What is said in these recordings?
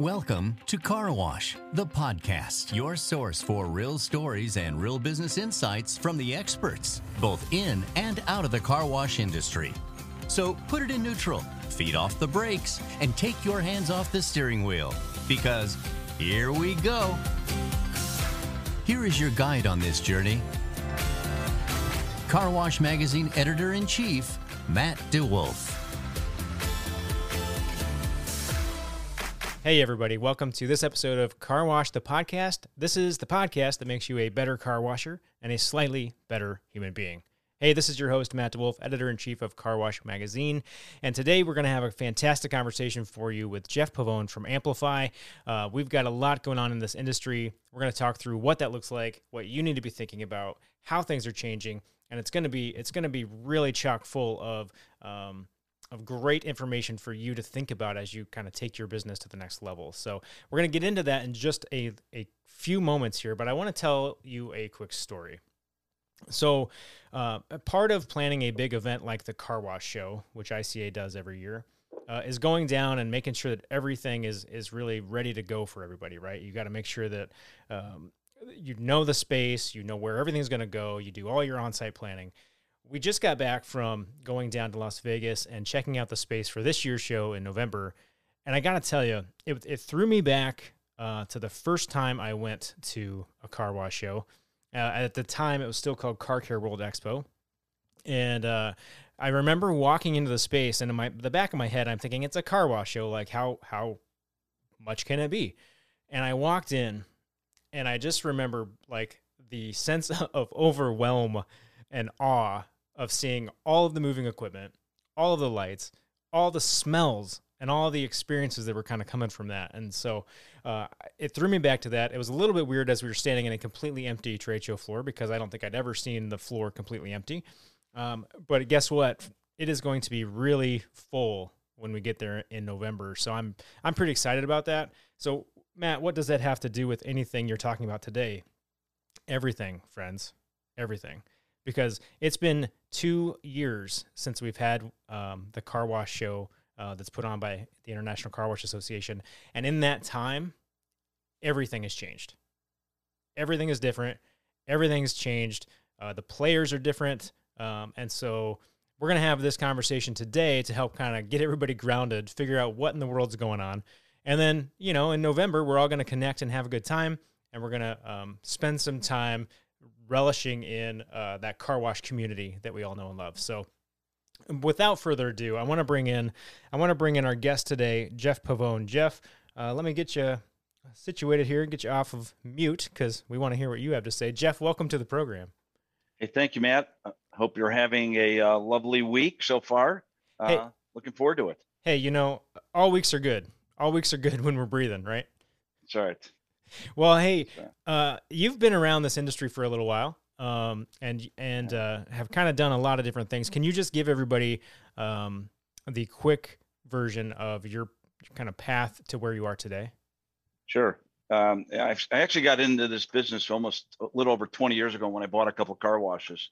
Welcome to Car Wash, the podcast, your source for real stories and real business insights from the experts, both in and out of the car wash industry. So put it in neutral, feed off the brakes, and take your hands off the steering wheel because here we go. Here is your guide on this journey Car Wash Magazine editor in chief, Matt DeWolf. Hey, everybody, welcome to this episode of Car Wash the Podcast. This is the podcast that makes you a better car washer and a slightly better human being. Hey, this is your host, Matt DeWolf, editor in chief of Car Wash Magazine. And today we're going to have a fantastic conversation for you with Jeff Pavone from Amplify. Uh, we've got a lot going on in this industry. We're going to talk through what that looks like, what you need to be thinking about, how things are changing. And it's going to be it's going to be really chock full of um, of great information for you to think about as you kind of take your business to the next level. So we're going to get into that in just a, a few moments here, but I want to tell you a quick story. So, uh, part of planning a big event like the car wash show, which ICA does every year, uh, is going down and making sure that everything is is really ready to go for everybody. Right? You got to make sure that um, you know the space, you know where everything's going to go, you do all your on-site planning we just got back from going down to Las Vegas and checking out the space for this year's show in November. And I got to tell you, it, it, threw me back uh, to the first time I went to a car wash show. Uh, at the time, it was still called Car Care World Expo. And uh, I remember walking into the space, and in my the back of my head, I'm thinking it's a car wash show. Like how how much can it be? And I walked in, and I just remember like the sense of overwhelm and awe of seeing all of the moving equipment, all of the lights, all the smells, and all the experiences that were kind of coming from that. And so uh, it threw me back to that. It was a little bit weird as we were standing in a completely empty trade show floor because I don't think I'd ever seen the floor completely empty. Um, but guess what? It is going to be really full when we get there in November. So I'm I'm pretty excited about that. So Matt, what does that have to do with anything you're talking about today? Everything, friends. Everything because it's been two years since we've had um, the car wash show uh, that's put on by the International Car Wash Association. And in that time, everything has changed. Everything is different. Everything's changed. Uh, the players are different. Um, and so we're going to have this conversation today to help kind of get everybody grounded, figure out what in the world's going on. And then, you know, in November, we're all going to connect and have a good time. And we're going to um, spend some time relishing in uh, that car wash community that we all know and love. So, without further ado, I want to bring in I want to bring in our guest today, Jeff Pavone. Jeff, uh, let me get you situated here and get you off of mute because we want to hear what you have to say. Jeff, welcome to the program. Hey, thank you, Matt. I hope you're having a uh, lovely week so far. Uh, hey, looking forward to it. Hey, you know, all weeks are good. All weeks are good when we're breathing, right? That's right. Well, hey, uh, you've been around this industry for a little while, um, and and uh, have kind of done a lot of different things. Can you just give everybody um, the quick version of your kind of path to where you are today? Sure. Um, I, I actually got into this business almost a little over 20 years ago when I bought a couple car washes,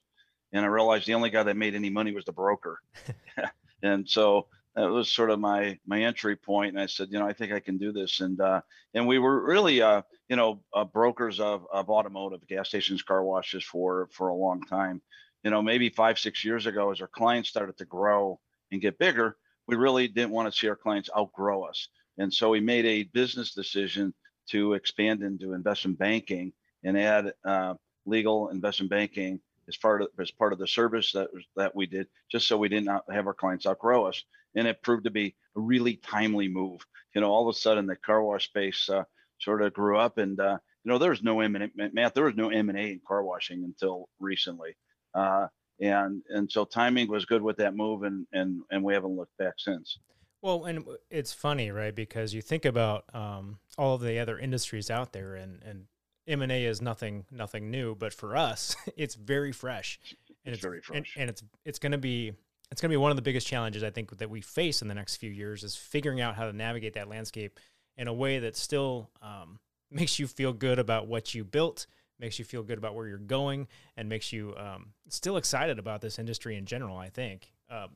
and I realized the only guy that made any money was the broker. and so that was sort of my my entry point and i said you know i think i can do this and uh and we were really uh you know uh, brokers of of automotive gas stations car washes for for a long time you know maybe five six years ago as our clients started to grow and get bigger we really didn't want to see our clients outgrow us and so we made a business decision to expand into investment banking and add uh, legal investment banking as part of as part of the service that that we did, just so we didn't have our clients outgrow us. And it proved to be a really timely move. You know, all of a sudden the car wash space uh, sort of grew up, and uh, you know there was no M and Matt, there was no M and A in car washing until recently. Uh, and and so timing was good with that move, and and and we haven't looked back since. Well, and it's funny, right? Because you think about um, all of the other industries out there, and and M&A is nothing nothing new, but for us, it's very fresh. And it's, it's very fresh. And, and, it's it's going to be it's going to be one of the biggest challenges I think that we face in the next few years is figuring out how to navigate that landscape in a way that still um, makes you feel good about what you built, makes you feel good about where you're going, and makes you um, still excited about this industry in general. I think. Um,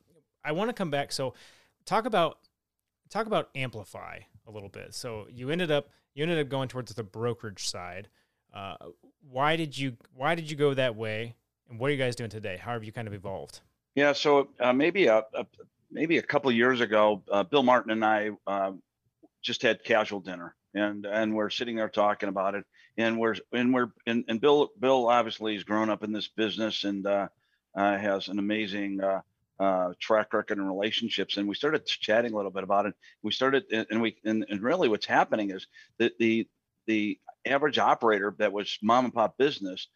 I want to come back. So, talk about talk about amplify a little bit. So you ended up you ended up going towards the brokerage side. Uh, why did you why did you go that way? And what are you guys doing today? How have you kind of evolved? Yeah, so uh, maybe a, a, maybe a couple years ago, uh, Bill Martin and I um, just had casual dinner, and and we're sitting there talking about it, and we're and we're and, and Bill Bill obviously has grown up in this business and uh, uh has an amazing uh, uh, track record and relationships, and we started chatting a little bit about it. We started, and we and, and really what's happening is that the the average operator that was mom and pop business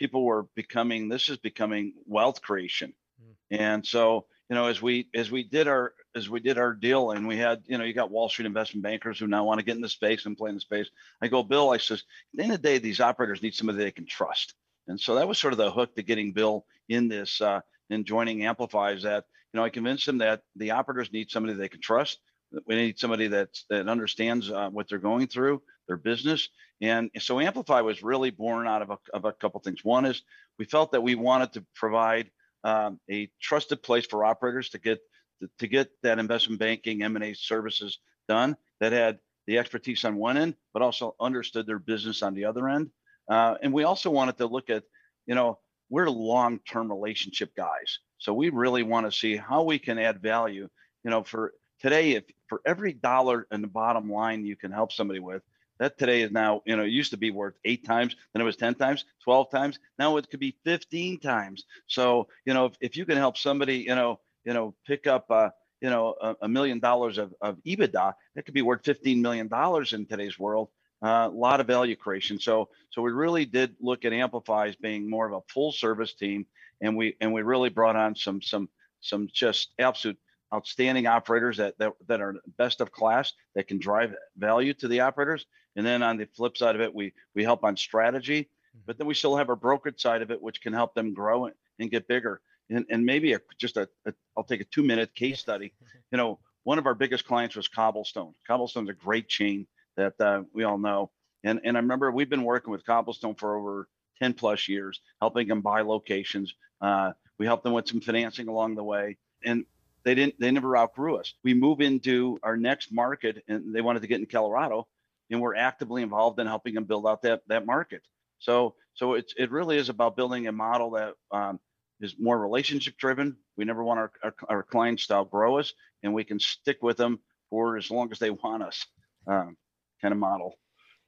people were becoming this is becoming wealth creation. Mm. and so you know as we as we did our as we did our deal and we had you know you got wall street investment bankers who now want to get in the space and play in the space. I go bill i says at the end of the day these operators need somebody they can trust. And so that was sort of the hook to getting bill in this uh and joining amplifies that you know i convinced him that the operators need somebody they can trust. We need somebody that's that understands uh, what they're going through their business. And so Amplify was really born out of a, of a couple things. One is we felt that we wanted to provide um, a trusted place for operators to get to, to get that investment banking M&A services done that had the expertise on one end, but also understood their business on the other end. Uh, and we also wanted to look at, you know, we're long-term relationship guys. So we really want to see how we can add value. You know, for today, if for every dollar in the bottom line you can help somebody with, that today is now, you know, it used to be worth eight times, then it was 10 times, 12 times. Now it could be 15 times. So, you know, if, if you can help somebody, you know, you know, pick up, uh, you know, a, a million dollars of, of EBITDA, that could be worth $15 million in today's world. Uh, a lot of value creation. So, so we really did look at Amplify as being more of a full service team. And we, and we really brought on some, some, some just absolute outstanding operators that, that, that are best of class that can drive value to the operators. And then on the flip side of it, we we help on strategy, mm-hmm. but then we still have our brokerage side of it, which can help them grow and get bigger. And, and maybe a, just a, a, I'll take a two minute case study. You know, one of our biggest clients was Cobblestone. Cobblestone's a great chain that uh, we all know. And, and I remember we've been working with Cobblestone for over 10 plus years, helping them buy locations. Uh, we helped them with some financing along the way. And they didn't, they never outgrew us. We move into our next market and they wanted to get in Colorado and we're actively involved in helping them build out that that market. So so it's it really is about building a model that um, is more relationship driven. We never want our, our, our clients to outgrow us, and we can stick with them for as long as they want us, um, kind of model.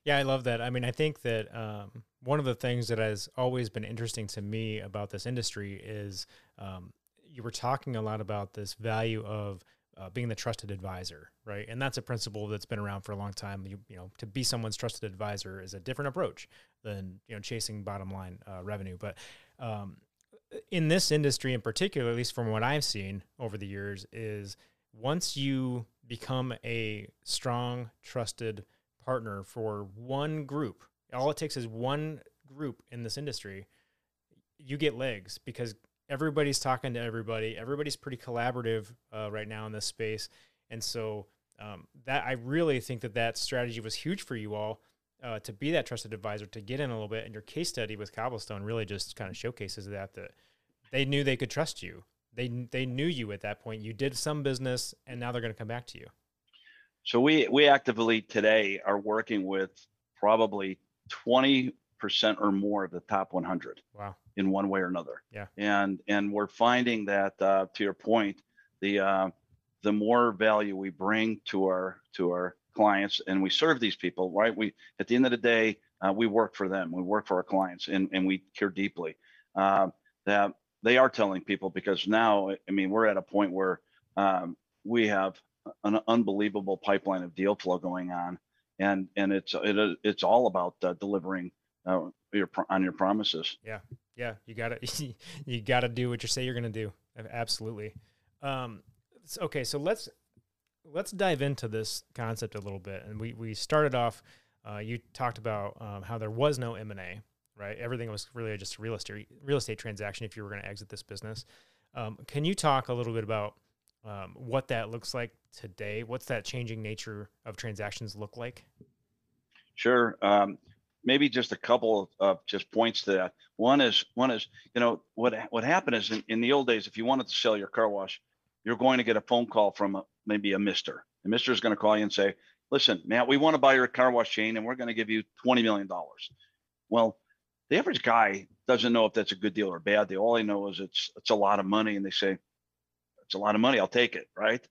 Yeah, I love that. I mean, I think that um, one of the things that has always been interesting to me about this industry is um, you were talking a lot about this value of uh, being the trusted advisor, right? And that's a principle that's been around for a long time. You, you know, to be someone's trusted advisor is a different approach than you know chasing bottom line uh, revenue. But um, in this industry in particular, at least from what I've seen over the years, is once you become a strong, trusted partner for one group, all it takes is one group in this industry, you get legs because everybody's talking to everybody. Everybody's pretty collaborative uh, right now in this space, and so um, that I really think that that strategy was huge for you all uh, to be that trusted advisor to get in a little bit. And your case study with Cobblestone really just kind of showcases that that they knew they could trust you. They they knew you at that point. You did some business, and now they're going to come back to you. So we we actively today are working with probably twenty percent or more of the top 100. Wow in one way or another. Yeah. And and we're finding that uh, to your point, the uh, the more value we bring to our to our clients and we serve these people, right? We at the end of the day, uh, we work for them. We work for our clients, and and we care deeply. Uh, that they are telling people because now, I mean, we're at a point where um, we have an unbelievable pipeline of deal flow going on, and and it's it, it's all about uh, delivering uh, your on your promises. Yeah, yeah, you gotta you gotta do what you say you're gonna do. Absolutely. Um, okay, so let's let's dive into this concept a little bit. And we we started off. Uh, you talked about um, how there was no M and A, right? Everything was really just a real estate real estate transaction. If you were going to exit this business, um, can you talk a little bit about um, what that looks like today? What's that changing nature of transactions look like? Sure. Um, maybe just a couple of, just points to that. One is one is you know what what happened is in, in the old days, if you wanted to sell your car wash, you're going to get a phone call from a, maybe a Mister and Mister is going to call you and say, "Listen, Matt, we want to buy your car wash chain, and we're going to give you twenty million dollars." Well, the average guy doesn't know if that's a good deal or bad deal. All they know is it's it's a lot of money, and they say, "It's a lot of money. I'll take it." Right?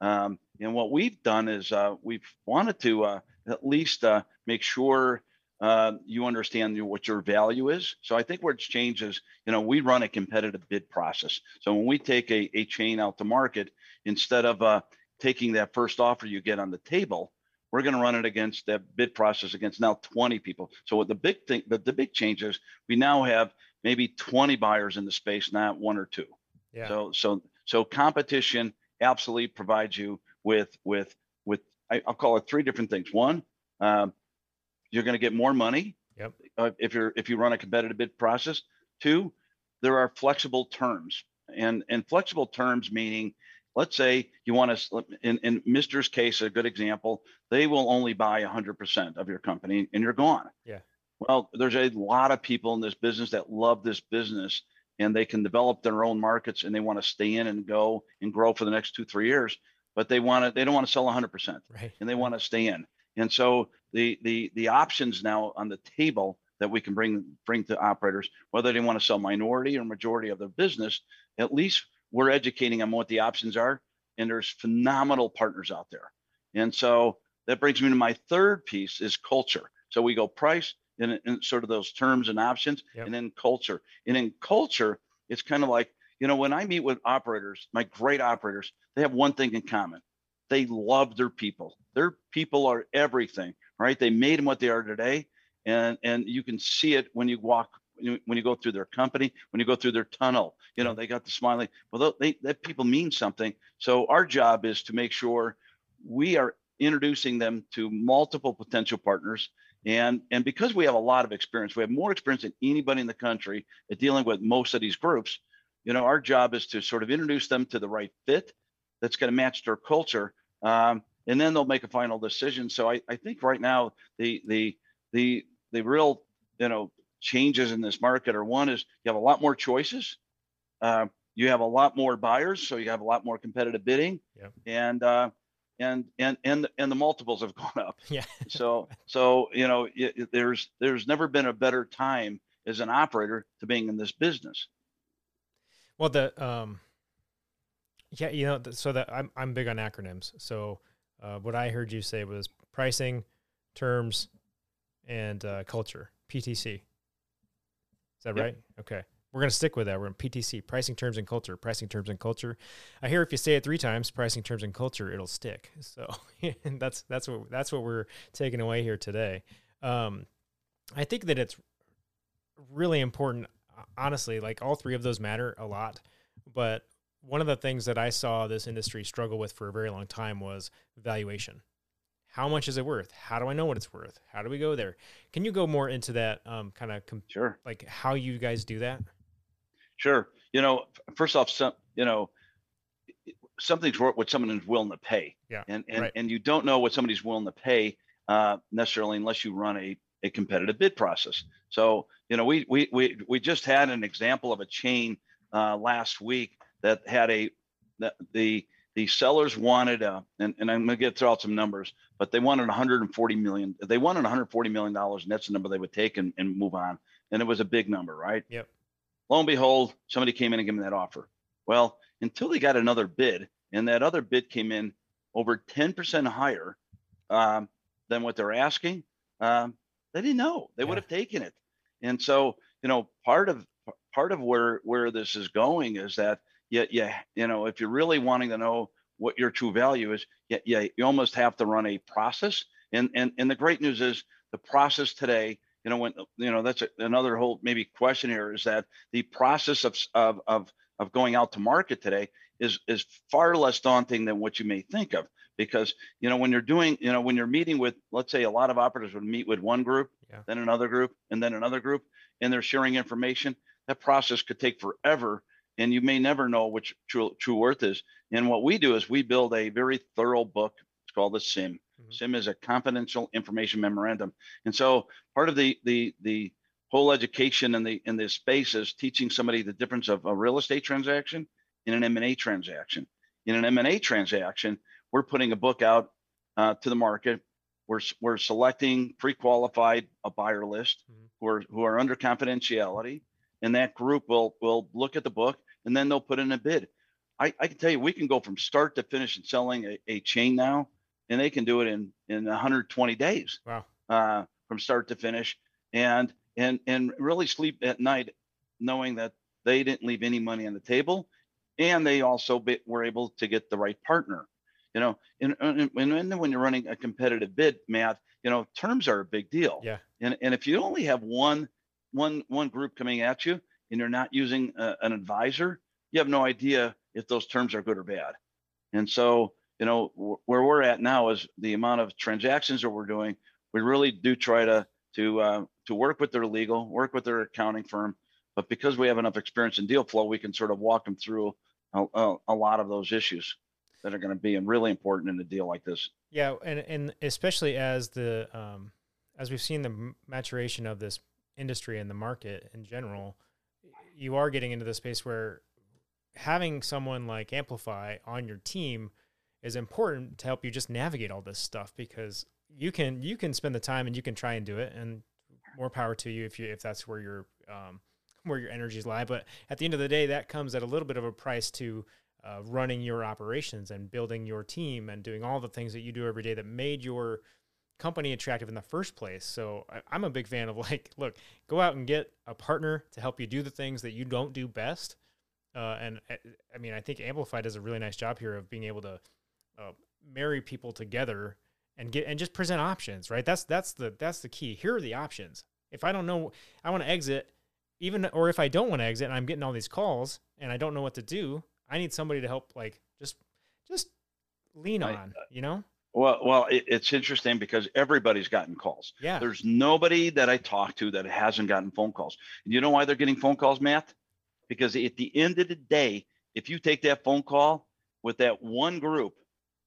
Um, and what we've done is uh, we've wanted to uh, at least uh, make sure uh, you understand what your value is. So I think where it's changed is, you know, we run a competitive bid process. So when we take a, a chain out to market, instead of uh, taking that first offer you get on the table, we're going to run it against that bid process against now 20 people. So what the big thing, the, the big change is we now have maybe 20 buyers in the space, not one or two. Yeah. So so so competition absolutely provides you with with with I, will call it three different things. One, um, you're going to get more money yep. uh, if you're if you run a competitive bid process. Two, there are flexible terms, and and flexible terms meaning, let's say you want to in in Mister's case, a good example, they will only buy 100% of your company, and you're gone. Yeah. Well, there's a lot of people in this business that love this business and they can develop their own markets and they want to stay in and go and grow for the next two three years but they want to they don't want to sell 100% right. and they want to stay in and so the the the options now on the table that we can bring bring to operators whether they want to sell minority or majority of their business at least we're educating them what the options are and there's phenomenal partners out there and so that brings me to my third piece is culture so we go price and, in sort of those terms and options, yep. and then culture. And in culture, it's kind of like, you know, when I meet with operators, my great operators, they have one thing in common. They love their people. Their people are everything, right? They made them what they are today. And and you can see it when you walk when you go through their company, when you go through their tunnel, you know, they got the smiling. Well, they, that people mean something. So our job is to make sure we are introducing them to multiple potential partners and, and because we have a lot of experience, we have more experience than anybody in the country at dealing with most of these groups. You know, our job is to sort of introduce them to the right fit that's going to match their culture. Um, and then they'll make a final decision. So I, I think right now the the the the real you know changes in this market are one is you have a lot more choices. Uh, you have a lot more buyers, so you have a lot more competitive bidding. Yep. And uh, and and and and the multiples have gone up. Yeah. so so you know it, there's there's never been a better time as an operator to being in this business. Well, the um, yeah, you know, so that I'm I'm big on acronyms. So uh, what I heard you say was pricing, terms, and uh, culture. PTC. Is that yep. right? Okay we're going to stick with that. We're in PTC, pricing terms and culture, pricing terms and culture. I hear if you say it three times, pricing terms and culture, it'll stick. So that's that's what that's what we're taking away here today. Um, I think that it's really important. Honestly, like all three of those matter a lot, but one of the things that I saw this industry struggle with for a very long time was valuation how much is it worth? How do I know what it's worth? How do we go there? Can you go more into that um, kind of com- sure like how you guys do that? Sure. You know, first off, some you know, something's worth what someone is willing to pay. Yeah. And and right. and you don't know what somebody's willing to pay uh, necessarily unless you run a a competitive bid process. So you know, we we we we just had an example of a chain uh, last week that had a the the, the sellers wanted a, and, and I'm going to get through out some numbers, but they wanted 140 million. They wanted 140 million dollars, and that's the number they would take and, and move on. And it was a big number, right? Yep. Lo and behold, somebody came in and gave them that offer. Well, until they got another bid, and that other bid came in over 10% higher um, than what they're asking, um, they didn't know. They yeah. would have taken it. And so, you know, part of part of where where this is going is that yeah, yeah, you know, if you're really wanting to know what your true value is, yeah, yeah, you almost have to run a process. And and and the great news is the process today you know when you know that's a, another whole maybe question here is that the process of, of of of going out to market today is is far less daunting than what you may think of because you know when you're doing you know when you're meeting with let's say a lot of operators would meet with one group yeah. then another group and then another group and they're sharing information that process could take forever and you may never know which true, true worth is and what we do is we build a very thorough book it's called the CIM Mm-hmm. CIM is a confidential information memorandum. And so part of the the the whole education in the in this space is teaching somebody the difference of a real estate transaction in an M&A transaction. In an M&A transaction, we're putting a book out uh, to the market. We're we're selecting pre-qualified a buyer list mm-hmm. who are who are under confidentiality, and that group will will look at the book and then they'll put in a bid. I, I can tell you, we can go from start to finish and selling a, a chain now, and they can do it in in 120 days. Wow. Uh, from start to finish, and and and really sleep at night knowing that they didn't leave any money on the table, and they also be, were able to get the right partner. You know, and, and, and when you're running a competitive bid, Matt, you know, terms are a big deal. Yeah. And and if you only have one one one group coming at you, and you're not using a, an advisor, you have no idea if those terms are good or bad. And so, you know, w- where we're at now is the amount of transactions that we're doing. We really do try to to uh, to work with their legal, work with their accounting firm, but because we have enough experience in deal flow, we can sort of walk them through a, a, a lot of those issues that are going to be really important in a deal like this. Yeah, and and especially as the um, as we've seen the maturation of this industry and the market in general, you are getting into the space where having someone like Amplify on your team is important to help you just navigate all this stuff because you can you can spend the time and you can try and do it and more power to you if you if that's where your um, where your energies lie. But at the end of the day that comes at a little bit of a price to uh, running your operations and building your team and doing all the things that you do every day that made your company attractive in the first place. So I, am a big fan of like, look, go out and get a partner to help you do the things that you don't do best. Uh, and uh, I mean, I think Amplify does a really nice job here of being able to uh, marry people together and get and just present options. Right? That's that's the that's the key. Here are the options. If I don't know, I want to exit, even or if I don't want to exit, and I'm getting all these calls and I don't know what to do, I need somebody to help. Like just just lean on. You know. Well, well, it, it's interesting because everybody's gotten calls. Yeah. There's nobody that I talk to that hasn't gotten phone calls. And you know why they're getting phone calls, Matt? Because at the end of the day, if you take that phone call with that one group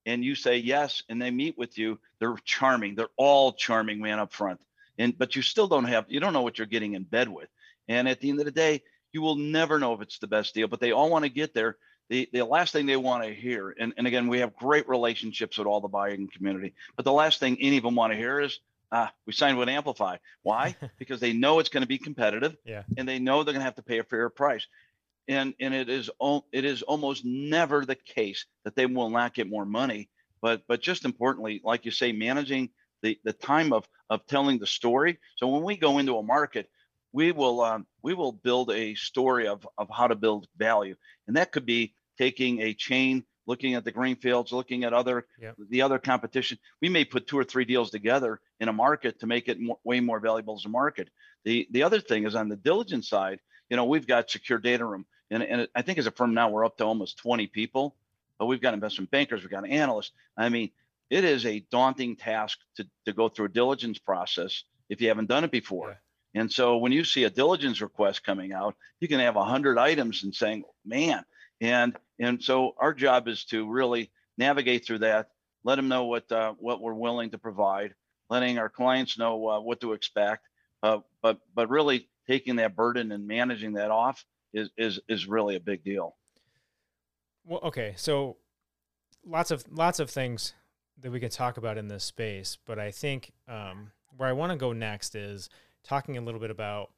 and you say yes and they meet with you, they're charming. They're all charming, man, up front. And but you still don't have you don't know what you're getting in bed with. And at the end of the day, you will never know if it's the best deal, but they all want to get there the, the last thing they want to hear, and, and again, we have great relationships with all the buying community, but the last thing any of them want to hear is, ah, we signed with Amplify. Why? because they know it's going to be competitive, yeah. and they know they're going to have to pay a fair price. And and it is it is almost never the case that they will not get more money. But but just importantly, like you say, managing the the time of of telling the story. So when we go into a market, we will um, we will build a story of of how to build value, and that could be taking a chain, looking at the greenfields, looking at other yep. the other competition. We may put two or three deals together in a market to make it more, way more valuable as a market. The the other thing is on the diligence side. You know, we've got secure data room, and and I think as a firm now we're up to almost 20 people. But we've got investment bankers, we've got analysts. I mean, it is a daunting task to to go through a diligence process if you haven't done it before. Yeah. And so when you see a diligence request coming out, you can have a hundred items and saying, man, and and so our job is to really navigate through that, let them know what uh, what we're willing to provide, letting our clients know uh, what to expect, uh, but but really taking that burden and managing that off is is is really a big deal. Well, okay, so lots of lots of things that we can talk about in this space, but I think um, where I want to go next is talking a little bit about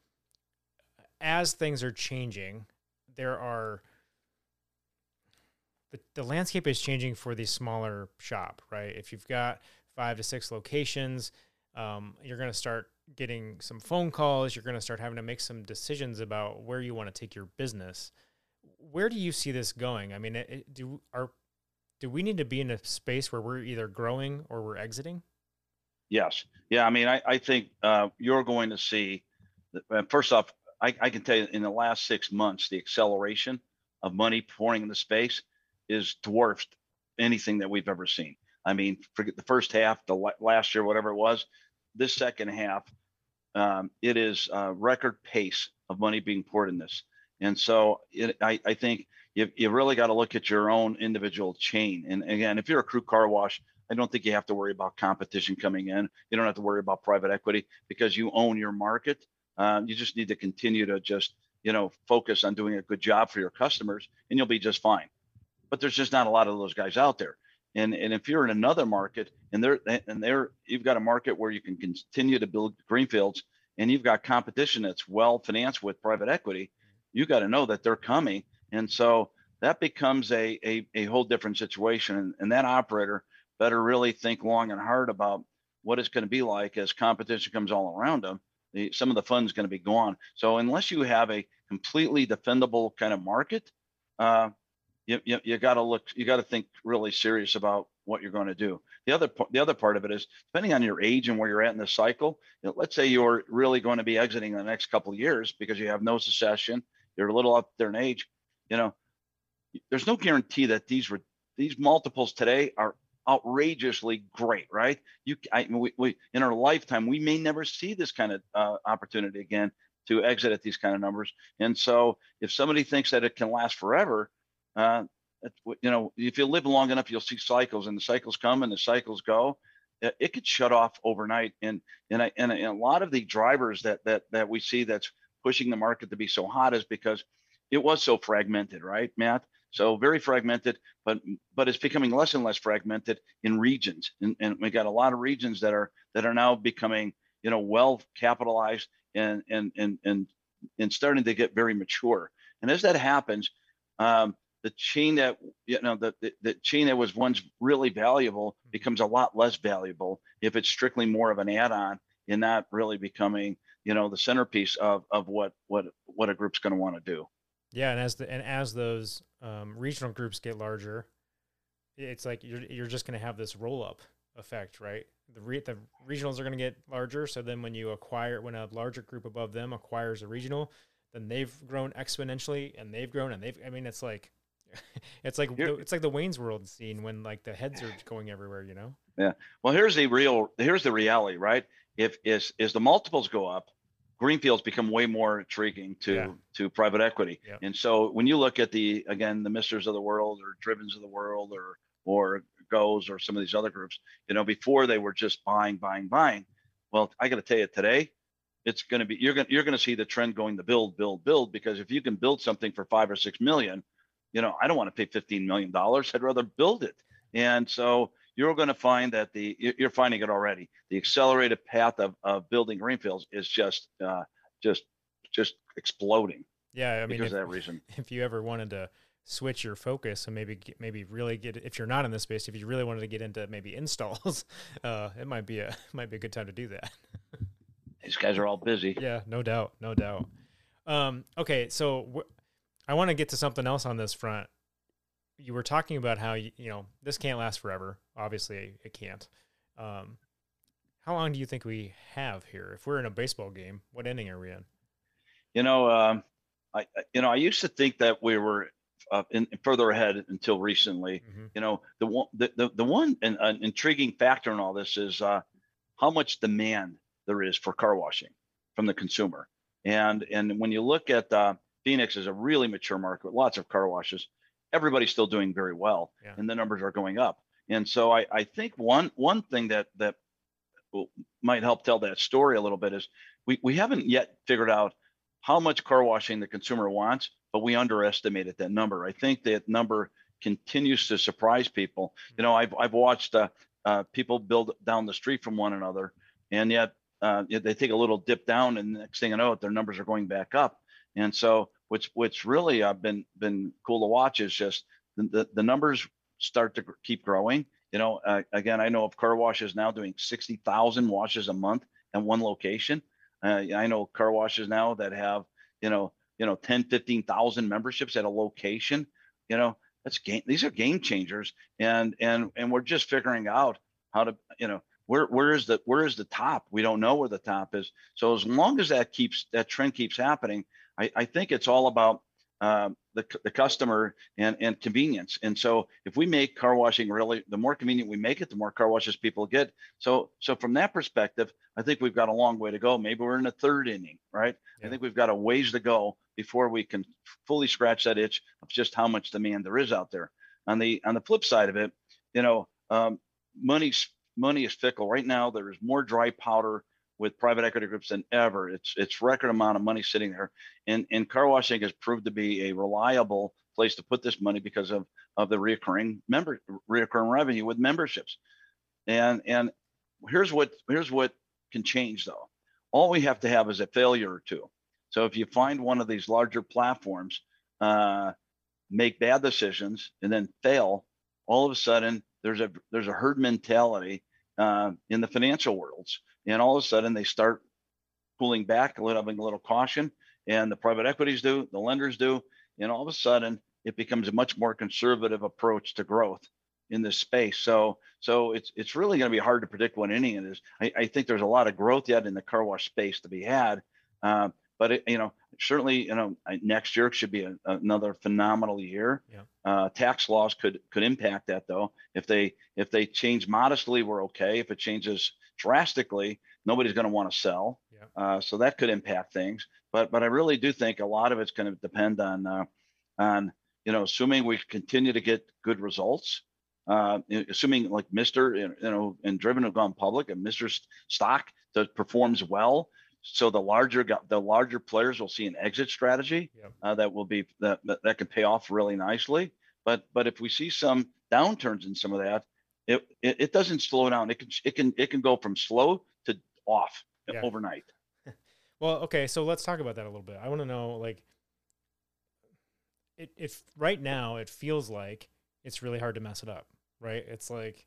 as things are changing, there are the, the landscape is changing for the smaller shop, right? If you've got five to six locations, um, you're going to start getting some phone calls. You're going to start having to make some decisions about where you want to take your business. Where do you see this going? I mean, it, do are do we need to be in a space where we're either growing or we're exiting? Yes. Yeah. I mean, I, I think uh, you're going to see. First off, I, I can tell you in the last six months, the acceleration of money pouring in the space is dwarfed anything that we've ever seen. I mean, forget the first half, the last year, whatever it was. This second half, um, it is a record pace of money being poured in this. And so it, I, I think you, you really got to look at your own individual chain. And again, if you're a crew car wash, I don't think you have to worry about competition coming in. You don't have to worry about private equity because you own your market. Uh, you just need to continue to just you know focus on doing a good job for your customers, and you'll be just fine but there's just not a lot of those guys out there. And, and if you're in another market and they're and they're you've got a market where you can continue to build greenfields and you've got competition that's well financed with private equity, you got to know that they're coming. And so that becomes a, a, a whole different situation. And, and that operator better really think long and hard about what it's going to be like as competition comes all around them. The, some of the funds going to be gone. So unless you have a completely defendable kind of market, uh, you, you, you got to look, you got to think really serious about what you're going to do. The other the other part of it is depending on your age and where you're at in the cycle. You know, let's say you're really going to be exiting in the next couple of years because you have no succession, you're a little up there in age. You know, there's no guarantee that these these multiples today are outrageously great, right? You, I, we, we, in our lifetime, we may never see this kind of uh, opportunity again to exit at these kind of numbers. And so, if somebody thinks that it can last forever, uh, you know, if you live long enough, you'll see cycles, and the cycles come and the cycles go. It, could shut off overnight, and and, I, and and a lot of the drivers that that that we see that's pushing the market to be so hot is because it was so fragmented, right, Matt? So very fragmented, but but it's becoming less and less fragmented in regions, and, and we got a lot of regions that are that are now becoming you know well capitalized and and and and and starting to get very mature. And as that happens, um, the chain that you know the, the, the chain that was once really valuable mm-hmm. becomes a lot less valuable if it's strictly more of an add-on and not really becoming you know the centerpiece of of what what what a group's going to want to do. Yeah, and as the and as those um, regional groups get larger, it's like you're you're just going to have this roll up effect, right? The re- the regionals are going to get larger, so then when you acquire when a larger group above them acquires a regional, then they've grown exponentially and they've grown and they've I mean it's like it's like the, it's like the Wayne's World scene when like the heads are going everywhere, you know? Yeah. Well, here's the real here's the reality, right? If is is the multiples go up, greenfields become way more intriguing to yeah. to private equity. Yeah. And so when you look at the again the Misters of the world or Drivens of the world or or Goes or some of these other groups, you know, before they were just buying, buying, buying. Well, I got to tell you today, it's going to be you're going you're going to see the trend going to build, build, build because if you can build something for five or six million, you know, I don't want to pay fifteen million dollars. I'd rather build it. And so you're going to find that the you're finding it already. The accelerated path of, of building greenfields is just uh, just just exploding. Yeah, I mean, because if, of that reason. If you ever wanted to switch your focus and maybe maybe really get if you're not in this space, if you really wanted to get into maybe installs, uh, it might be a might be a good time to do that. These guys are all busy. Yeah, no doubt, no doubt. Um, okay, so I want to get to something else on this front you were talking about how you, you know this can't last forever. Obviously, it can't. Um, how long do you think we have here? If we're in a baseball game, what inning are we in? You know, um, I you know I used to think that we were uh, in, further ahead until recently. Mm-hmm. You know, the one the the, the one an, an intriguing factor in all this is uh, how much demand there is for car washing from the consumer. And and when you look at uh, Phoenix is a really mature market with lots of car washes everybody's still doing very well yeah. and the numbers are going up. And so I, I think one one thing that that might help tell that story a little bit is we, we haven't yet figured out how much car washing the consumer wants, but we underestimated that number. I think that number continues to surprise people. You know, I've I've watched uh, uh, people build down the street from one another, and yet uh, they take a little dip down, and next thing you know, their numbers are going back up. And so which which really uh, been been cool to watch is just the, the, the numbers start to keep growing. You know, uh, again, I know of car washes now doing 60,000 washes a month at one location. Uh, I know car washes now that have, you know, you know, 10, 15,000 memberships at a location, you know, that's game. These are game changers. And, and, and we're just figuring out how to, you know, where, where is the, where is the top? We don't know where the top is. So as long as that keeps, that trend keeps happening, I, I think it's all about um, the, the customer and, and convenience. And so if we make car washing really, the more convenient we make it, the more car washes people get. So, so from that perspective, I think we've got a long way to go. Maybe we're in the third inning, right? Yeah. I think we've got a ways to go before we can fully scratch that itch of just how much demand there is out there. On the, on the flip side of it, you know, um, money's, money is fickle right now. There is more dry powder with private equity groups than ever. It's it's record amount of money sitting there, and and car washing has proved to be a reliable place to put this money because of of the reoccurring member reoccurring revenue with memberships. And and here's what here's what can change though. All we have to have is a failure or two. So if you find one of these larger platforms, uh, make bad decisions and then fail, all of a sudden there's a there's a herd mentality uh, in the financial worlds, and all of a sudden they start pulling back, a little, having a little caution, and the private equities do, the lenders do, and all of a sudden it becomes a much more conservative approach to growth in this space. So so it's it's really going to be hard to predict what inning it is. I, I, think there's a lot of growth yet in the car wash space to be had, uh, but it, you know certainly you know next year should be a, another phenomenal year. Yeah. Uh, tax laws could could impact that though. If they if they change modestly, we're okay. If it changes drastically, nobody's going to want to sell. Yeah. Uh, so that could impact things. But but I really do think a lot of it's going to depend on uh, on you know assuming we continue to get good results. Uh, assuming like Mr. you know and Driven have gone public and Mr. stock that performs well, so the larger the larger players will see an exit strategy yep. uh, that will be that, that, that can pay off really nicely. But but if we see some downturns in some of that, it it, it doesn't slow down. It can it can it can go from slow to off yeah. overnight. well, okay, so let's talk about that a little bit. I want to know like it if right now it feels like it's really hard to mess it up, right? It's like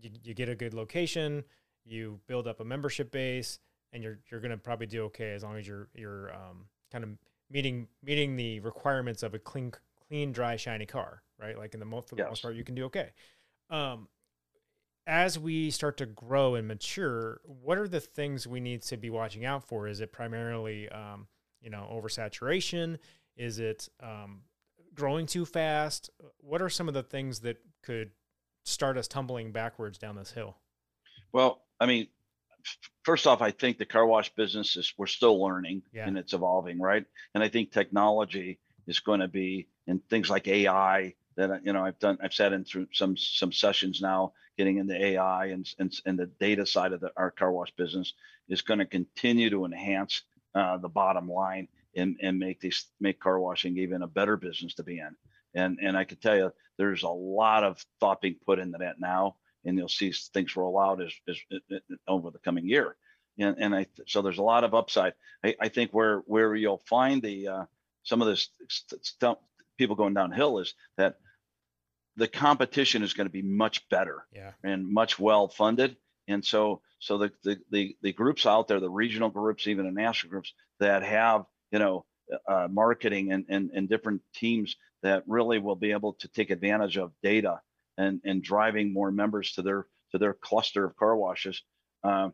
you, you get a good location, you build up a membership base and you're you're going to probably do okay as long as you're you're um, kind of meeting meeting the requirements of a clean clean dry shiny car right? Like in the most for the yes. most part you can do okay. Um, as we start to grow and mature what are the things we need to be watching out for? Is it primarily um, you know oversaturation? Is it um, growing too fast? What are some of the things that could start us tumbling backwards down this hill? Well i mean first off, I think the car wash business is we're still learning yeah. and it's evolving, right? And I think technology is going to be and things like AI that you know I've done I've sat in through some some sessions now getting into AI and and, and the data side of the, our car wash business is going to continue to enhance uh, the bottom line and and make these make car washing even a better business to be in. And and I can tell you there's a lot of thought being put into that now and you'll see things roll out as, as, as over the coming year. And, and I so there's a lot of upside. I, I think where where you'll find the uh, some of this stuff people going downhill is that the competition is going to be much better yeah. and much well funded. And so so the, the the the groups out there, the regional groups, even the national groups that have you know uh, marketing and, and and different teams that really will be able to take advantage of data and and driving more members to their to their cluster of car washes. Um,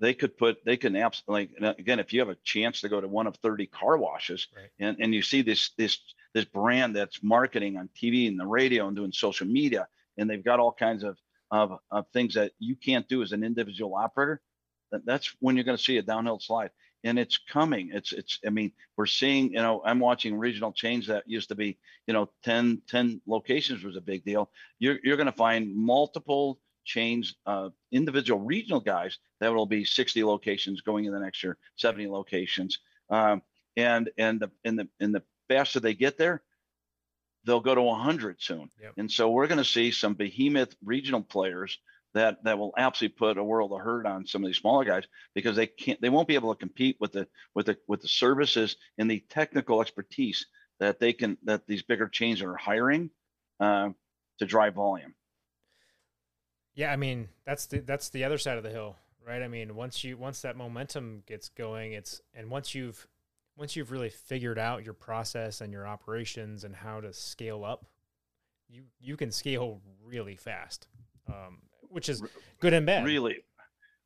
they could put they can absolutely again if you have a chance to go to one of 30 car washes right. and, and you see this this this brand that's marketing on TV and the radio and doing social media and they've got all kinds of of, of things that you can't do as an individual operator that's when you're going to see a downhill slide and it's coming. It's it's. I mean, we're seeing. You know, I'm watching regional chains that used to be, you know, 10 10 locations was a big deal. You're you're going to find multiple chains, uh, individual regional guys that will be 60 locations going in the next year, 70 locations. Um, and and the and the and the faster they get there, they'll go to 100 soon. Yep. And so we're going to see some behemoth regional players that that will absolutely put a world of hurt on some of these smaller guys because they can't they won't be able to compete with the with the with the services and the technical expertise that they can that these bigger chains are hiring uh, to drive volume. Yeah, I mean that's the that's the other side of the hill, right? I mean once you once that momentum gets going, it's and once you've once you've really figured out your process and your operations and how to scale up, you you can scale really fast. Um, which is good and bad. Really,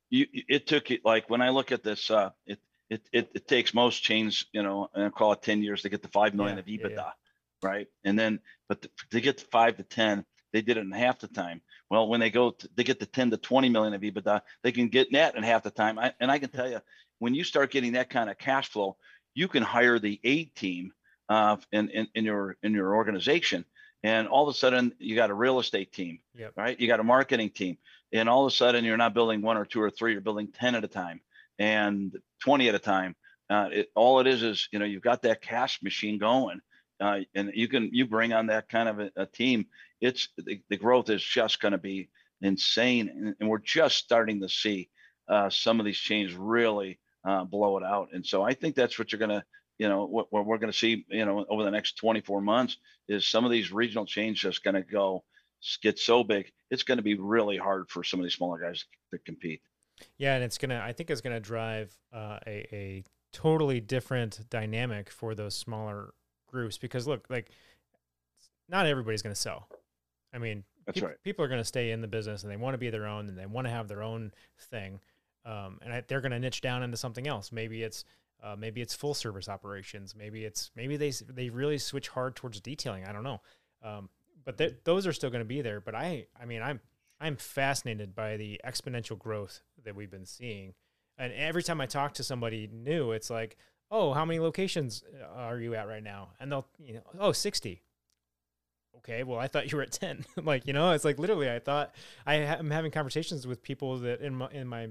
you it took it like when I look at this, uh, it, it it it takes most chains, you know, and I call it ten years to get to five million yeah, of EBITDA, yeah, yeah. right? And then, but to, to get to five to ten, they did it in half the time. Well, when they go, to, they get to ten to twenty million of EBITDA, they can get that in half the time. I, and I can tell you, when you start getting that kind of cash flow, you can hire the A team uh, in, in in your in your organization and all of a sudden you got a real estate team yep. right you got a marketing team and all of a sudden you're not building one or two or three you're building 10 at a time and 20 at a time uh, it, all it is is you know you've got that cash machine going uh, and you can you bring on that kind of a, a, team it's the, the growth is just going to be insane, and, and, we're just starting to see uh, some of these chains really uh, blow it out. And so I think that's what you're going to, you know, what, what we're going to see, you know, over the next 24 months is some of these regional chains just going to go get so big, it's going to be really hard for some of these smaller guys to compete. Yeah, and it's gonna. I think it's gonna drive uh, a a totally different dynamic for those smaller groups because look, like not everybody's gonna sell. I mean, that's pe- right. People are gonna stay in the business and they want to be their own and they want to have their own thing, um, and I, they're gonna niche down into something else. Maybe it's uh, maybe it's full service operations. Maybe it's maybe they they really switch hard towards detailing. I don't know. Um, but those are still going to be there. But I, I mean, I'm I'm fascinated by the exponential growth that we've been seeing. And every time I talk to somebody new, it's like, oh, how many locations uh, are you at right now? And they'll, you know, oh, 60. Okay, well, I thought you were at 10. like, you know, it's like literally, I thought I am having conversations with people that in my, in my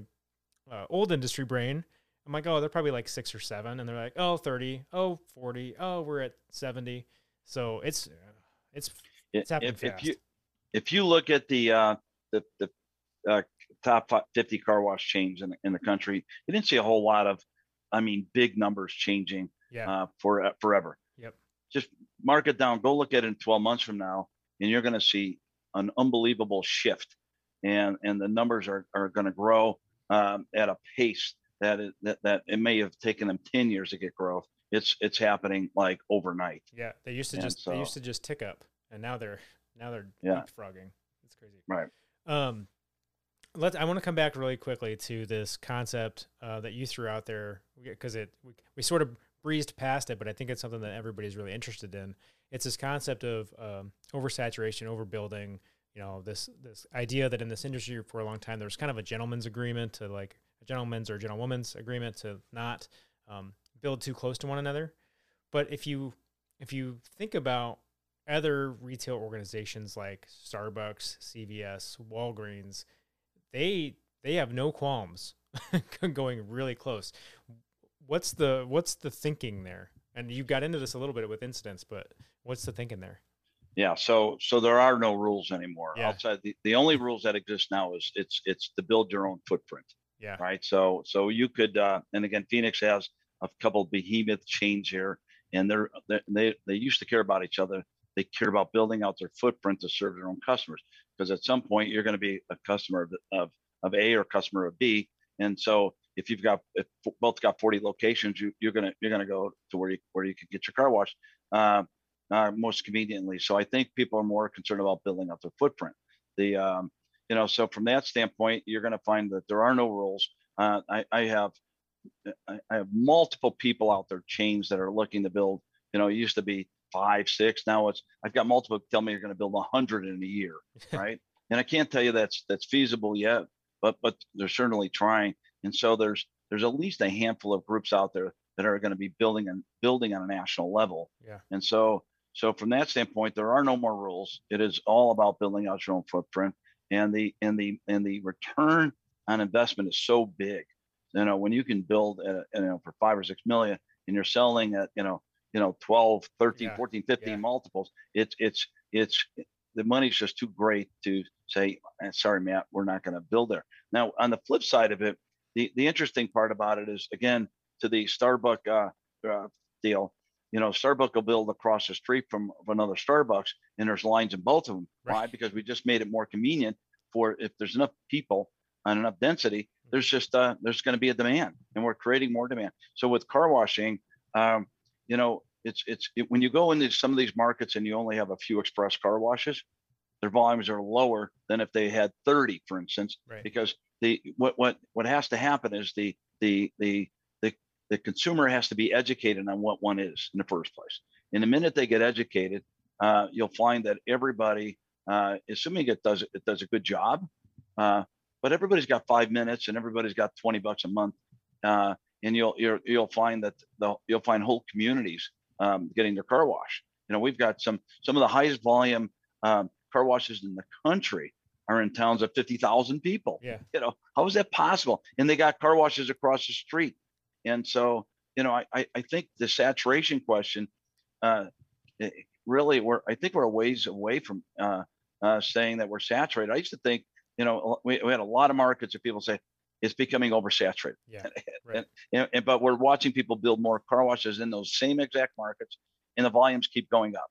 uh, old industry brain, I'm like, oh, they're probably like six or seven. And they're like, oh, 30, oh, 40, oh, we're at 70. So it's, it's it's happening if, fast. if you if you look at the uh, the the uh, top 50 car wash chains in the, in the country, you didn't see a whole lot of, I mean, big numbers changing yeah. uh, for uh, forever. Yep. Just mark it down. Go look at it in 12 months from now, and you're going to see an unbelievable shift, and and the numbers are are going to grow um, at a pace that it, that that it may have taken them 10 years to get growth. It's it's happening like overnight. Yeah, they used to and just so, they used to just tick up and now they're now they're yeah. leapfrogging. It's crazy. Right. Um, let I want to come back really quickly to this concept uh, that you threw out there because it we, we sort of breezed past it, but I think it's something that everybody's really interested in. It's this concept of um, oversaturation, overbuilding. You know, this this idea that in this industry for a long time there's kind of a gentleman's agreement to like a gentleman's or a gentlewoman's agreement to not um, build too close to one another. But if you if you think about other retail organizations like Starbucks, CVS, Walgreens, they they have no qualms going really close. What's the what's the thinking there? And you got into this a little bit with incidents, but what's the thinking there? Yeah, so so there are no rules anymore. Yeah. Outside the, the only rules that exist now is it's it's to build your own footprint. Yeah. Right. So so you could uh and again Phoenix has a couple behemoth chains here and they're they they used to care about each other they care about building out their footprint to serve their own customers because at some point you're going to be a customer of, of, of A or customer of B. And so if you've got if both got 40 locations, you, you're gonna you're gonna go to where you where you can get your car washed uh, uh, most conveniently. So I think people are more concerned about building out their footprint. The um, you know so from that standpoint, you're gonna find that there are no rules. Uh, I, I have I have multiple people out there chains that are looking to build. You know, it used to be five, six. Now it's I've got multiple tell me you're going to build a hundred in a year, right? and I can't tell you that's that's feasible yet, but but they're certainly trying. And so there's there's at least a handful of groups out there that are going to be building and building on a national level. Yeah. And so so from that standpoint, there are no more rules. It is all about building out your own footprint, and the and the and the return on investment is so big. You know, when you can build at, you know for five or six million, and you're selling at you know you know 12 13 yeah. 14 15 yeah. multiples it's it's it's the money's just too great to say eh, sorry matt we're not going to build there now on the flip side of it the the interesting part about it is again to the starbucks uh, uh, deal you know starbucks will build across the street from another starbucks and there's lines in both of them right. why because we just made it more convenient for if there's enough people and enough density mm-hmm. there's just uh, there's going to be a demand and we're creating more demand so with car washing um, you know, it's it's it, when you go into some of these markets and you only have a few express car washes, their volumes are lower than if they had 30, for instance, right. because the what what what has to happen is the the the the consumer has to be educated on what one is in the first place. And the minute they get educated, uh, you'll find that everybody, uh, assuming it does it does a good job, uh, but everybody's got five minutes and everybody's got 20 bucks a month. Uh, and you'll you'll, you'll find that the, you'll find whole communities um, getting their car wash. You know, we've got some some of the highest volume um, car washes in the country are in towns of 50,000 people. Yeah. You know, how is that possible? And they got car washes across the street. And so, you know, I, I think the saturation question, uh, really, we're, I think we're a ways away from, uh, uh, saying that we're saturated. I used to think, you know, we, we had a lot of markets that people say it's becoming oversaturated. Yeah. Right. and, and, but we're watching people build more car washes in those same exact markets, and the volumes keep going up.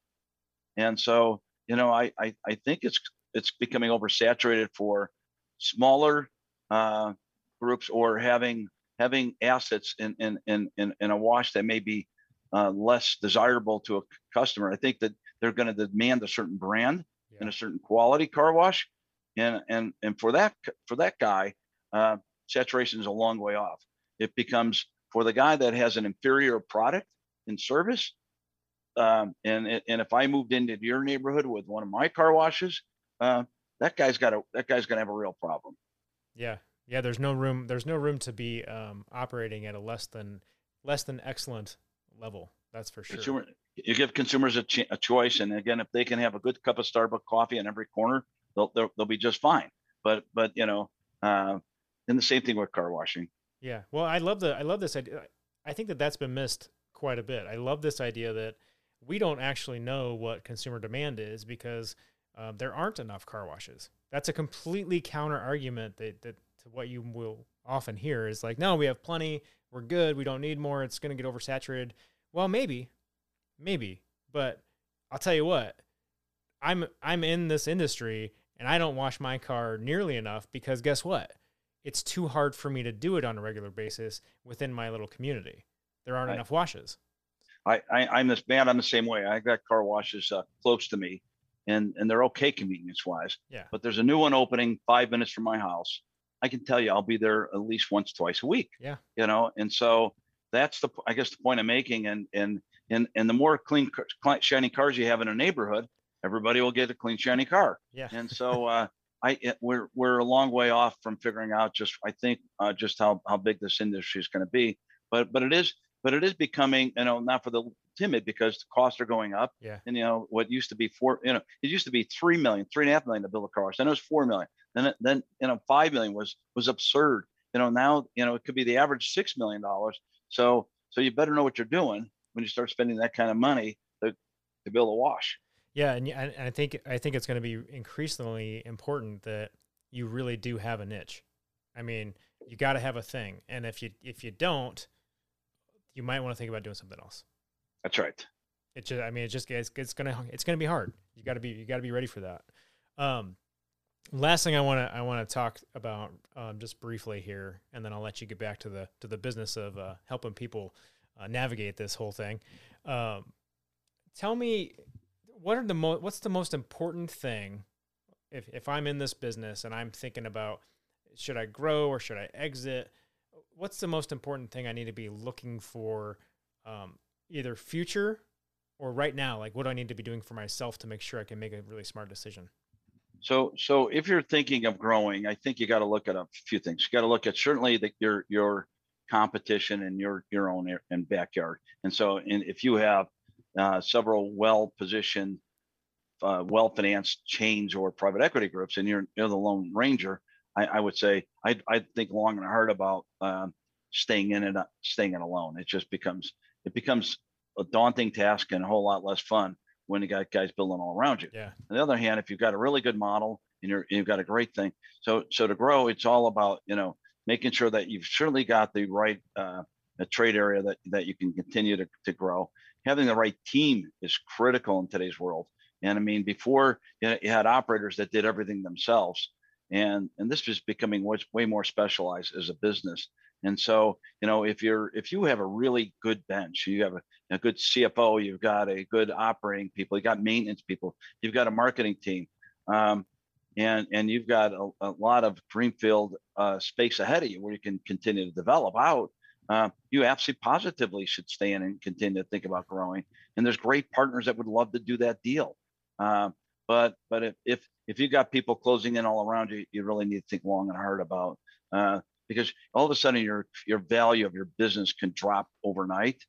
And so, you know, I I, I think it's it's becoming oversaturated for smaller uh, groups or having having assets in in in in, in a wash that may be uh, less desirable to a customer. I think that they're going to demand a certain brand yeah. and a certain quality car wash, and and and for that for that guy, uh, saturation is a long way off. It becomes for the guy that has an inferior product and service. Um, and and if I moved into your neighborhood with one of my car washes, uh, that guy's got a that guy's gonna have a real problem. Yeah, yeah. There's no room. There's no room to be um, operating at a less than less than excellent level. That's for sure. Consumer, you give consumers a, ch- a choice, and again, if they can have a good cup of Starbucks coffee in every corner, they'll they'll, they'll be just fine. But but you know, uh, and the same thing with car washing. Yeah. Well, I love the I love this idea. I think that that's been missed quite a bit. I love this idea that we don't actually know what consumer demand is because um, there aren't enough car washes. That's a completely counter argument that, that what you will often hear is like, no, we have plenty, we're good, we don't need more, it's going to get oversaturated. Well, maybe, maybe, but I'll tell you what, I'm I'm in this industry and I don't wash my car nearly enough because guess what? It's too hard for me to do it on a regular basis within my little community. There aren't enough washes. I, I am this man. I'm the same way. I got car washes uh, close to me, and and they're okay convenience wise. Yeah. But there's a new one opening five minutes from my house. I can tell you, I'll be there at least once, twice a week. Yeah. You know, and so that's the I guess the point I'm making. And and and and the more clean, shiny cars you have in a neighborhood, everybody will get a clean, shiny car. Yeah. And so uh, I we're we're a long way off from figuring out just I think uh, just how how big this industry is going to be. But but it is but it is becoming you know not for the timid because the costs are going up. Yeah. And you know what used to be four, you know, it used to be three million, three and a half million to build a car. Then it was four million. Then then you know five million was was absurd. You know now you know it could be the average six million dollars. So so you better know what you're doing when you start spending that kind of money to to build a wash. Yeah, and, and I think I think it's going to be increasingly important that you really do have a niche. I mean, you got to have a thing, and if you if you don't, you might want to think about doing something else. That's right. It just, I mean, it just it's, it's gonna it's gonna be hard. You got to be you got to be ready for that. Um, last thing I want to I want to talk about um, just briefly here, and then I'll let you get back to the to the business of uh, helping people uh, navigate this whole thing. Um, tell me what are the mo- what's the most important thing if if I'm in this business and I'm thinking about should I grow or should I exit? What's the most important thing I need to be looking for, um, either future or right now? Like, what do I need to be doing for myself to make sure I can make a really smart decision? So, so if you're thinking of growing, I think you got to look at a few things. You got to look at certainly the, your your competition in your your own and backyard. And so, and if you have uh, several well-positioned, uh, well-financed chains or private equity groups, and you're, you're the lone ranger, I, I would say I I think long and hard about um, staying in it, staying in alone. It just becomes it becomes a daunting task and a whole lot less fun when you got guys building all around you. Yeah. On the other hand, if you've got a really good model and you're you've got a great thing, so so to grow, it's all about you know making sure that you've certainly got the right uh, a trade area that that you can continue to, to grow. Having the right team is critical in today's world. And I mean, before you, know, you had operators that did everything themselves, and and this is becoming way, way more specialized as a business. And so, you know, if you're if you have a really good bench, you have a, a good CFO, you've got a good operating people, you got maintenance people, you've got a marketing team, um, and and you've got a, a lot of greenfield uh, space ahead of you where you can continue to develop out. Uh, you absolutely positively should stay in and continue to think about growing. And there's great partners that would love to do that deal. Uh, but but if if if you've got people closing in all around you, you really need to think long and hard about uh, because all of a sudden your your value of your business can drop overnight.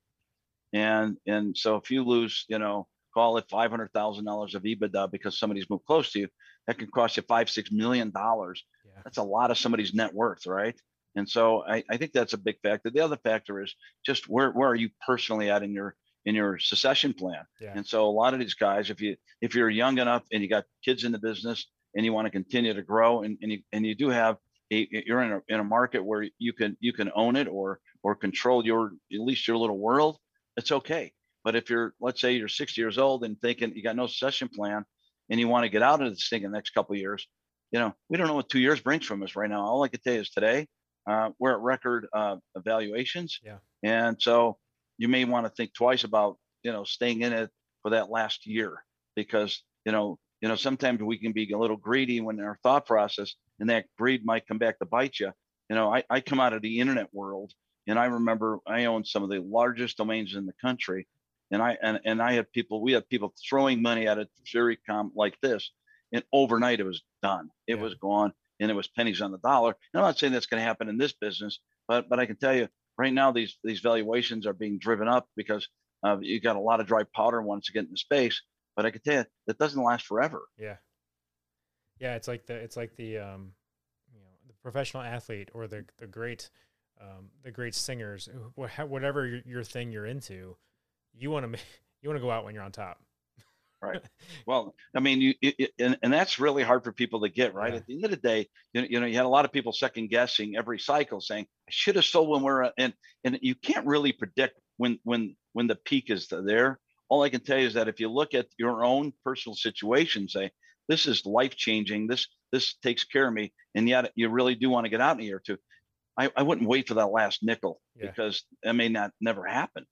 And and so if you lose, you know, call it five hundred thousand dollars of EBITDA because somebody's moved close to you, that can cost you five six million dollars. Yeah. That's a lot of somebody's net worth, right? And so I, I think that's a big factor. The other factor is just where where are you personally at in your in your succession plan. Yeah. And so a lot of these guys, if you if you're young enough and you got kids in the business and you want to continue to grow and, and you and you do have you're in a in a market where you can you can own it or or control your at least your little world, it's okay. But if you're let's say you're 60 years old and thinking you got no succession plan and you want to get out of this thing in the next couple of years, you know, we don't know what two years brings from us right now. All I can tell you is today, uh, we're at record uh, evaluations. Yeah. And so you may want to think twice about, you know, staying in it for that last year because, you know, you know, sometimes we can be a little greedy when our thought process and that breed might come back to bite you. You know, I, I come out of the internet world and I remember I owned some of the largest domains in the country. And I and, and I had people, we had people throwing money at a very com like this. And overnight it was done. It Yeah. was gone and it was pennies on the dollar. And I'm not saying that's going to happen in this business, but but I can tell you right now these these valuations are being driven up because uh, you got a lot of dry powder once you get into space. But I can tell you that doesn't last forever. Yeah. Yeah, it's like the it's like the um you know, the professional athlete or the the great um the great singers, wh- wh- whatever your, your thing you're into, you want to you want to go out when you're on top. Right. Well, I mean, you it, and, and that's really hard for people to get right. Yeah. At the end of the day, you know, you know, you had a lot of people second guessing every cycle, saying, "I should have sold when we're," uh," and and you can't really predict when when when the peak is there. All I can tell you is that if you look at your own personal situation, say, "This is life changing. This this takes care of me," and yet you really do want to get out in a year or two. I, I wouldn't wait for that last nickel Yeah. because that may not never happen.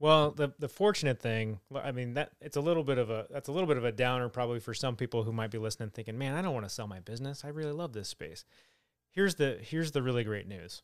Well, the the fortunate thing, I mean, that it's a little bit of a that's a little bit of a downer probably for some people who might be listening, thinking, "Man, I don't want to sell my business. I really love this space." Here's the here's the really great news: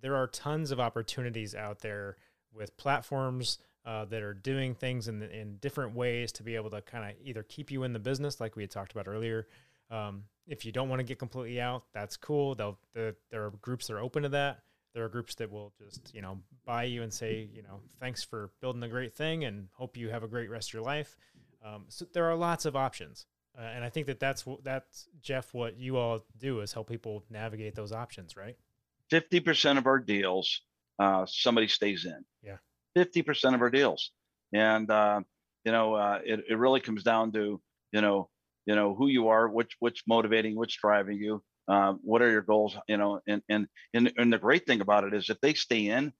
there are tons of opportunities out there with platforms uh, that are doing things in in different ways to be able to kind of either keep you in the business, like we had talked about earlier. Um, if you don't want to get completely out, that's cool. They'll the, there are groups that are open to that there are groups that will just you know buy you and say you know thanks for building a great thing and hope you have a great rest of your life um, so there are lots of options uh, and i think that that's what that's jeff what you all do is help people navigate those options right 50% of our deals, uh, somebody stays in. Yeah. 50% of our deals. And, uh, you know, uh, it, it really comes down to, you know, you know, who you are, which, which motivating, which driving you, uh, what are your goals, you know, and, and, and, and the great thing about it is if they stay in,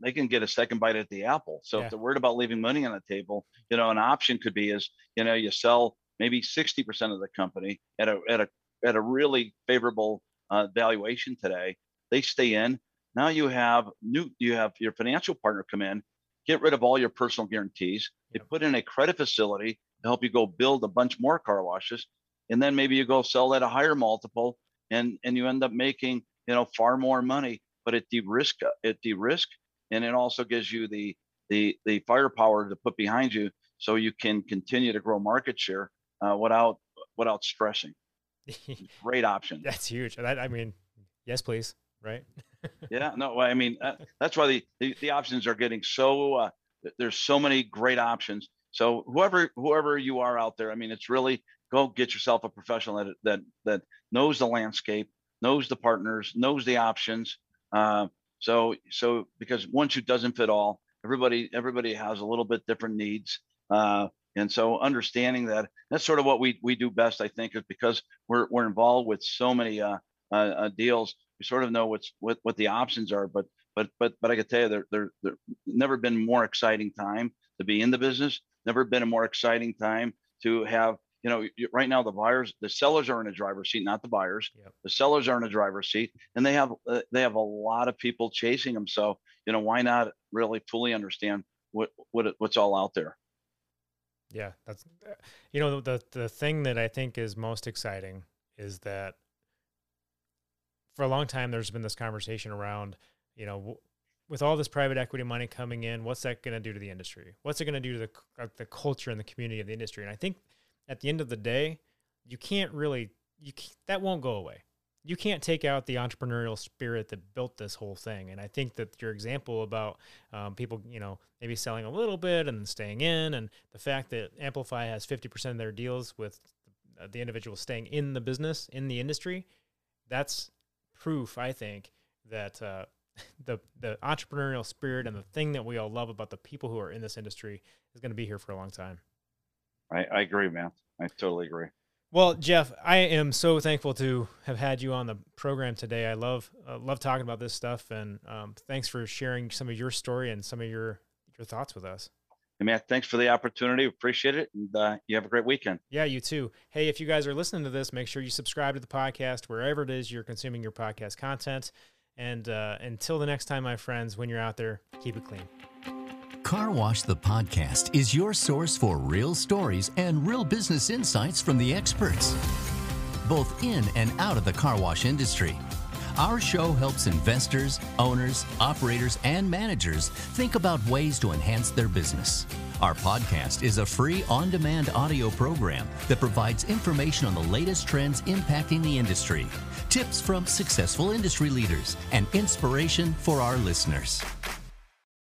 they can get a second bite at the apple. So Yeah. if they're worried about leaving money on the table, you know, an option could be is, you know, you sell maybe 60% of the company at a, at a, at a really favorable uh, valuation today they stay in. Now you have new, you have your financial partner come in, get rid of all your personal guarantees. They put in a credit facility to help you go build a bunch more car washes, and then maybe you go sell at a higher multiple, and and you end up making you know far more money. But it de-risk it de-risk, and it also gives you the the the firepower to put behind you, so you can continue to grow market share uh, without without stressing. Great option. that's huge that, i mean yes please right? Yeah no i mean uh, that's why the, the the options are getting so uh, there's so many great options. So whoever whoever you are out there i mean it's really go get yourself a professional that that that knows the landscape knows the partners knows the options uh, so so because one shoe doesn't fit all. Everybody everybody has a little bit different needs uh, and so understanding that that's sort of what we we do best i think is because we're we're involved with so many uh, uh, deals we sort of know what's what what the options are but but but but i can tell you there there there never been more exciting time to be in the business never been a more exciting time to have you know right now the buyers the sellers are in a driver's seat not the buyers Yep. the sellers are in a driver's seat and they have uh, they have a lot of people chasing them so you know why not really fully understand what what it- what's all out there Yeah, that's you know the the thing that I think is most exciting is that for a long time there's been this conversation around you know w- with all this private equity money coming in, what's that going to do to the industry? What's it going to do to the uh, the culture and the community of the industry? And I think at the end of the day, you can't really you that won't go away. You can't take out the entrepreneurial spirit that built this whole thing. And I think that your example about um, people, you know, maybe selling a little bit and staying in, and the fact that Amplify has 50% of their deals with uh, the individual staying in the business, in the industry, that's proof, I think, that uh, the the entrepreneurial spirit and the thing that we all love about the people who are in this industry is going to be here for a long time. I, I agree, man. I totally agree. Well, Jeff, I am so thankful to have had you on the program today. I love uh, love talking about this stuff, and um, thanks for sharing some of your story and some of your your thoughts with us. Hey, man, thanks for the opportunity. Appreciate it, and uh, you have a great weekend. Yeah, you too. Hey, if you guys are listening to this, make sure you subscribe to the podcast wherever it is you're consuming your podcast content. And uh, until the next time, my friends, when you're out there, keep it clean. Car Wash the podcast is your source for real stories and real business insights from the experts, both in and out of the car wash industry. Our show helps investors, owners, operators, and managers think about ways to enhance their business. Our podcast is a free on demand audio program that provides information on the latest trends impacting the industry, tips from successful industry leaders, and inspiration for our listeners.